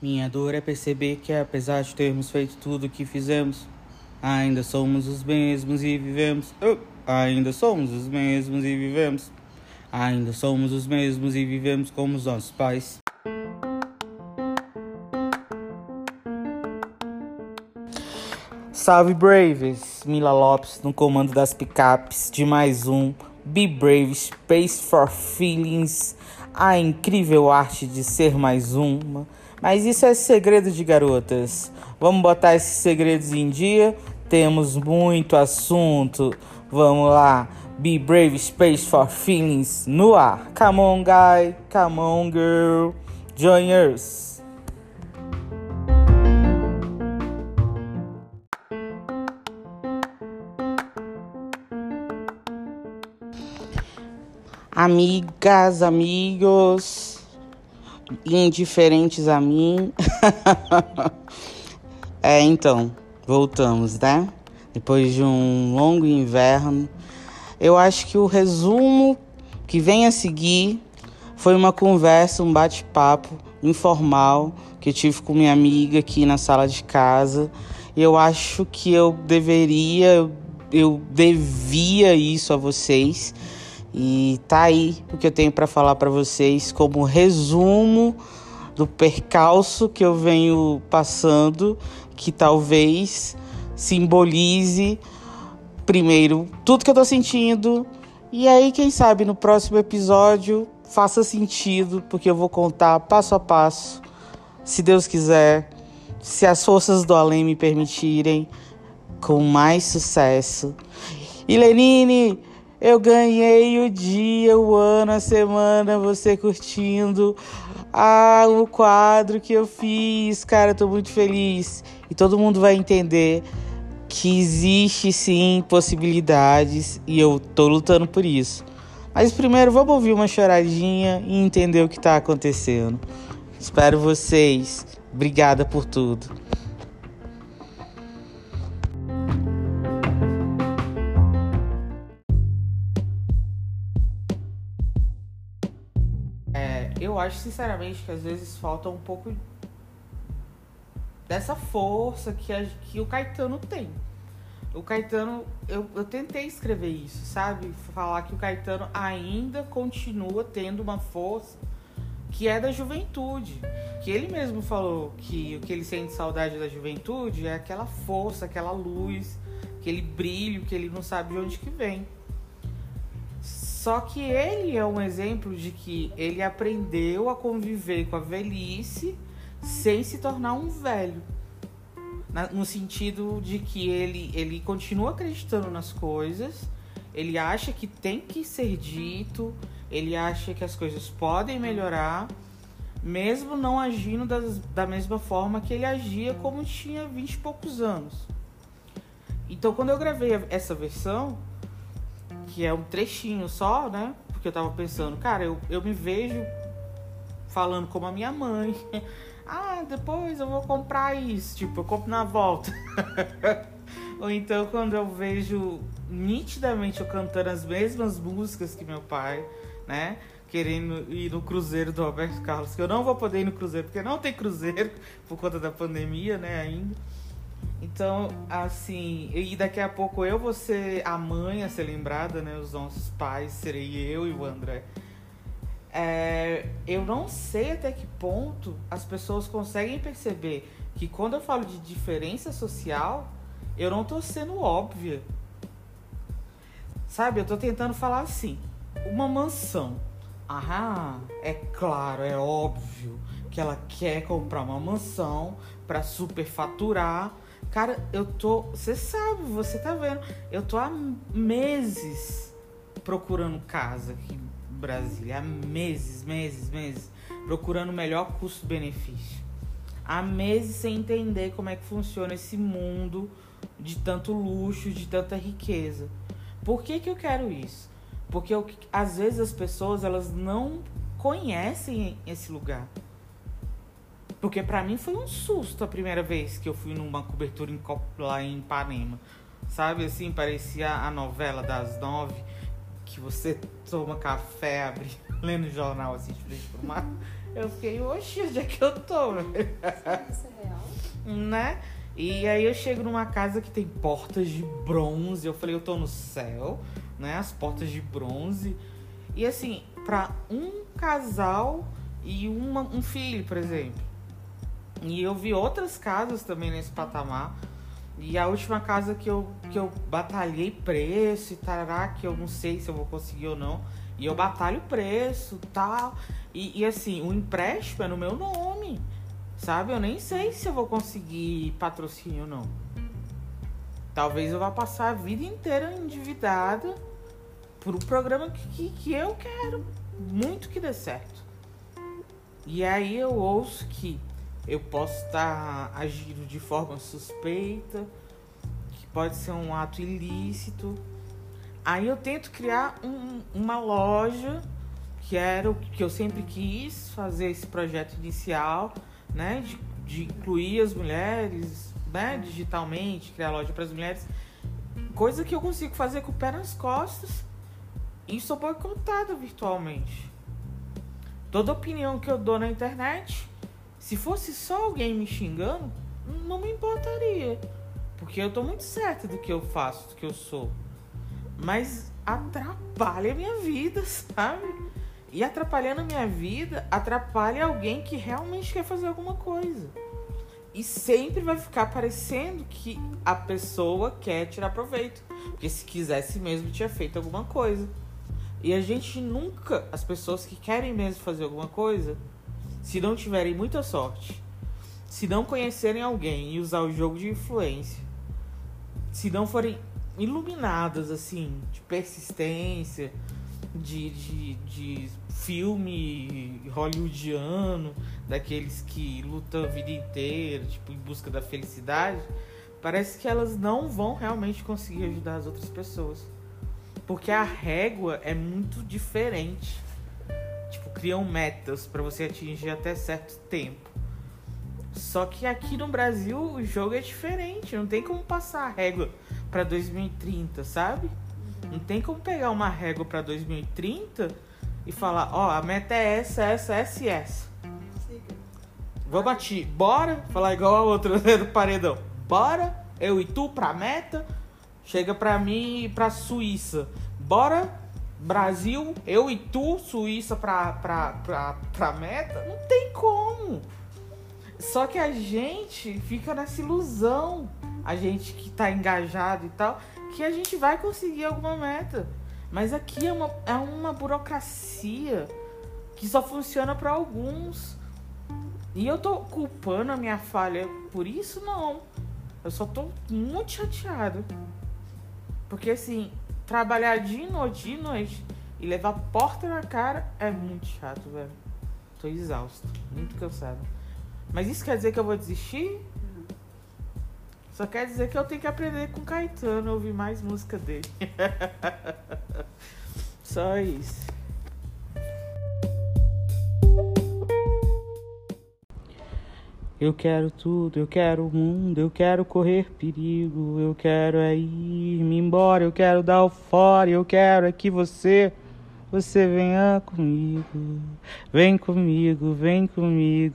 Minha dor é perceber que, apesar de termos feito tudo o que fizemos, ainda somos os mesmos e vivemos. Oh, ainda somos os mesmos e vivemos. Ainda somos os mesmos e vivemos como os nossos pais. Salve Braves! Mila Lopes no comando das picapes de mais um Be Brave Space for Feelings, a incrível arte de ser mais uma. Mas isso é segredo de garotas. Vamos botar esses segredos em dia? Temos muito assunto. Vamos lá. Be Brave Space for Feelings no ar. Come on, guy. Come on, girl. Join us. Amigas, amigos, indiferentes a mim. é, então, voltamos, né? Depois de um longo inverno. Eu acho que o resumo que vem a seguir foi uma conversa, um bate-papo informal que eu tive com minha amiga aqui na sala de casa. Eu acho que eu deveria, eu devia isso a vocês e tá aí o que eu tenho para falar para vocês como resumo do percalço que eu venho passando, que talvez simbolize primeiro tudo que eu tô sentindo e aí quem sabe no próximo episódio faça sentido, porque eu vou contar passo a passo, se Deus quiser, se as forças do além me permitirem, com mais sucesso. E Lenine, eu ganhei o dia, o ano, a semana, você curtindo ah, o quadro que eu fiz. Cara, tô muito feliz. E todo mundo vai entender que existe sim possibilidades e eu tô lutando por isso. Mas primeiro vamos ouvir uma choradinha e entender o que tá acontecendo. Espero vocês. Obrigada por tudo. Eu acho sinceramente que às vezes falta um pouco dessa força que, a, que o Caetano tem. O Caetano, eu, eu tentei escrever isso, sabe? Falar que o Caetano ainda continua tendo uma força que é da juventude. Que ele mesmo falou que o que ele sente saudade da juventude é aquela força, aquela luz, aquele brilho que ele não sabe de onde que vem. Só que ele é um exemplo de que ele aprendeu a conviver com a velhice sem se tornar um velho. No sentido de que ele, ele continua acreditando nas coisas, ele acha que tem que ser dito, ele acha que as coisas podem melhorar, mesmo não agindo das, da mesma forma que ele agia como tinha vinte e poucos anos. Então, quando eu gravei essa versão, que é um trechinho só, né? Porque eu tava pensando, cara, eu, eu me vejo falando como a minha mãe. ah, depois eu vou comprar isso. Tipo, eu compro na volta. Ou então quando eu vejo nitidamente eu cantando as mesmas músicas que meu pai, né? Querendo ir no cruzeiro do Roberto Carlos, que eu não vou poder ir no cruzeiro, porque não tem cruzeiro por conta da pandemia, né, ainda. Então, assim, e daqui a pouco eu vou ser a mãe a ser lembrada, né? Os nossos pais, serei eu e o André. É, eu não sei até que ponto as pessoas conseguem perceber que quando eu falo de diferença social, eu não tô sendo óbvia. Sabe, eu tô tentando falar assim: uma mansão. Ah, é claro, é óbvio que ela quer comprar uma mansão para superfaturar Cara, eu tô. Você sabe, você tá vendo. Eu tô há meses procurando casa aqui em Brasília. Há meses, meses, meses. Procurando o melhor custo-benefício. Há meses sem entender como é que funciona esse mundo de tanto luxo, de tanta riqueza. Por que, que eu quero isso? Porque eu, às vezes as pessoas elas não conhecem esse lugar. Porque para mim foi um susto a primeira vez que eu fui numa cobertura em, lá em Ipanema. Sabe assim, parecia a novela das nove, que você toma café, abre, lendo jornal assim, de frente pro mar. Eu fiquei, oxi, onde é que eu tô? Isso é real? né? E aí eu chego numa casa que tem portas de bronze. Eu falei, eu tô no céu, né? As portas de bronze. E assim, para um casal e uma, um filho, por exemplo. E eu vi outras casas também nesse patamar. E a última casa que eu, que eu batalhei preço e tarará, que eu não sei se eu vou conseguir ou não. E eu batalho preço tal. E, e assim, o empréstimo é no meu nome. Sabe? Eu nem sei se eu vou conseguir patrocínio ou não. Talvez eu vá passar a vida inteira endividada por um programa que, que, que eu quero muito que dê certo. E aí eu ouço que eu posso estar agindo de forma suspeita, que pode ser um ato ilícito. Aí eu tento criar um, uma loja, que era o que eu sempre quis fazer esse projeto inicial, né? De, de incluir as mulheres, né? Digitalmente, criar loja para as mulheres. Coisa que eu consigo fazer com o pé nas costas e sou boicotada virtualmente. Toda opinião que eu dou na internet, se fosse só alguém me xingando, não me importaria. Porque eu tô muito certa do que eu faço, do que eu sou. Mas atrapalha a minha vida, sabe? E atrapalhando a minha vida, atrapalha alguém que realmente quer fazer alguma coisa. E sempre vai ficar parecendo que a pessoa quer tirar proveito. Porque se quisesse mesmo, tinha feito alguma coisa. E a gente nunca, as pessoas que querem mesmo fazer alguma coisa, se não tiverem muita sorte, se não conhecerem alguém e usar o jogo de influência, se não forem iluminadas assim, de persistência, de, de, de filme hollywoodiano, daqueles que lutam a vida inteira, tipo, em busca da felicidade, parece que elas não vão realmente conseguir ajudar as outras pessoas. Porque a régua é muito diferente. Criam metas para você atingir até certo tempo. Só que aqui no Brasil o jogo é diferente. Não tem como passar a régua para 2030, sabe? Não tem como pegar uma régua para 2030 e falar: ó, oh, a meta é essa, essa, essa e essa. Vamos aqui, bora? Falar igual a outra do paredão. Bora, eu e tu pra meta chega pra mim e pra Suíça. Bora, Brasil, eu e tu, Suíça pra, pra, pra, pra meta? Não tem como. Só que a gente fica nessa ilusão, a gente que tá engajado e tal, que a gente vai conseguir alguma meta. Mas aqui é uma, é uma burocracia que só funciona para alguns. E eu tô culpando a minha falha por isso? Não. Eu só tô muito chateado. Porque assim, trabalhar de noite, de noite e levar porta na cara é muito chato, velho. Tô exausto, muito cansado. Mas isso quer dizer que eu vou desistir? Só quer dizer que eu tenho que aprender com Caetano, ouvir mais música dele. Só isso. Eu quero tudo, eu quero o mundo, eu quero correr perigo, eu quero é ir me embora, eu quero dar o fora, eu quero é que você, você venha comigo, vem comigo, vem comigo.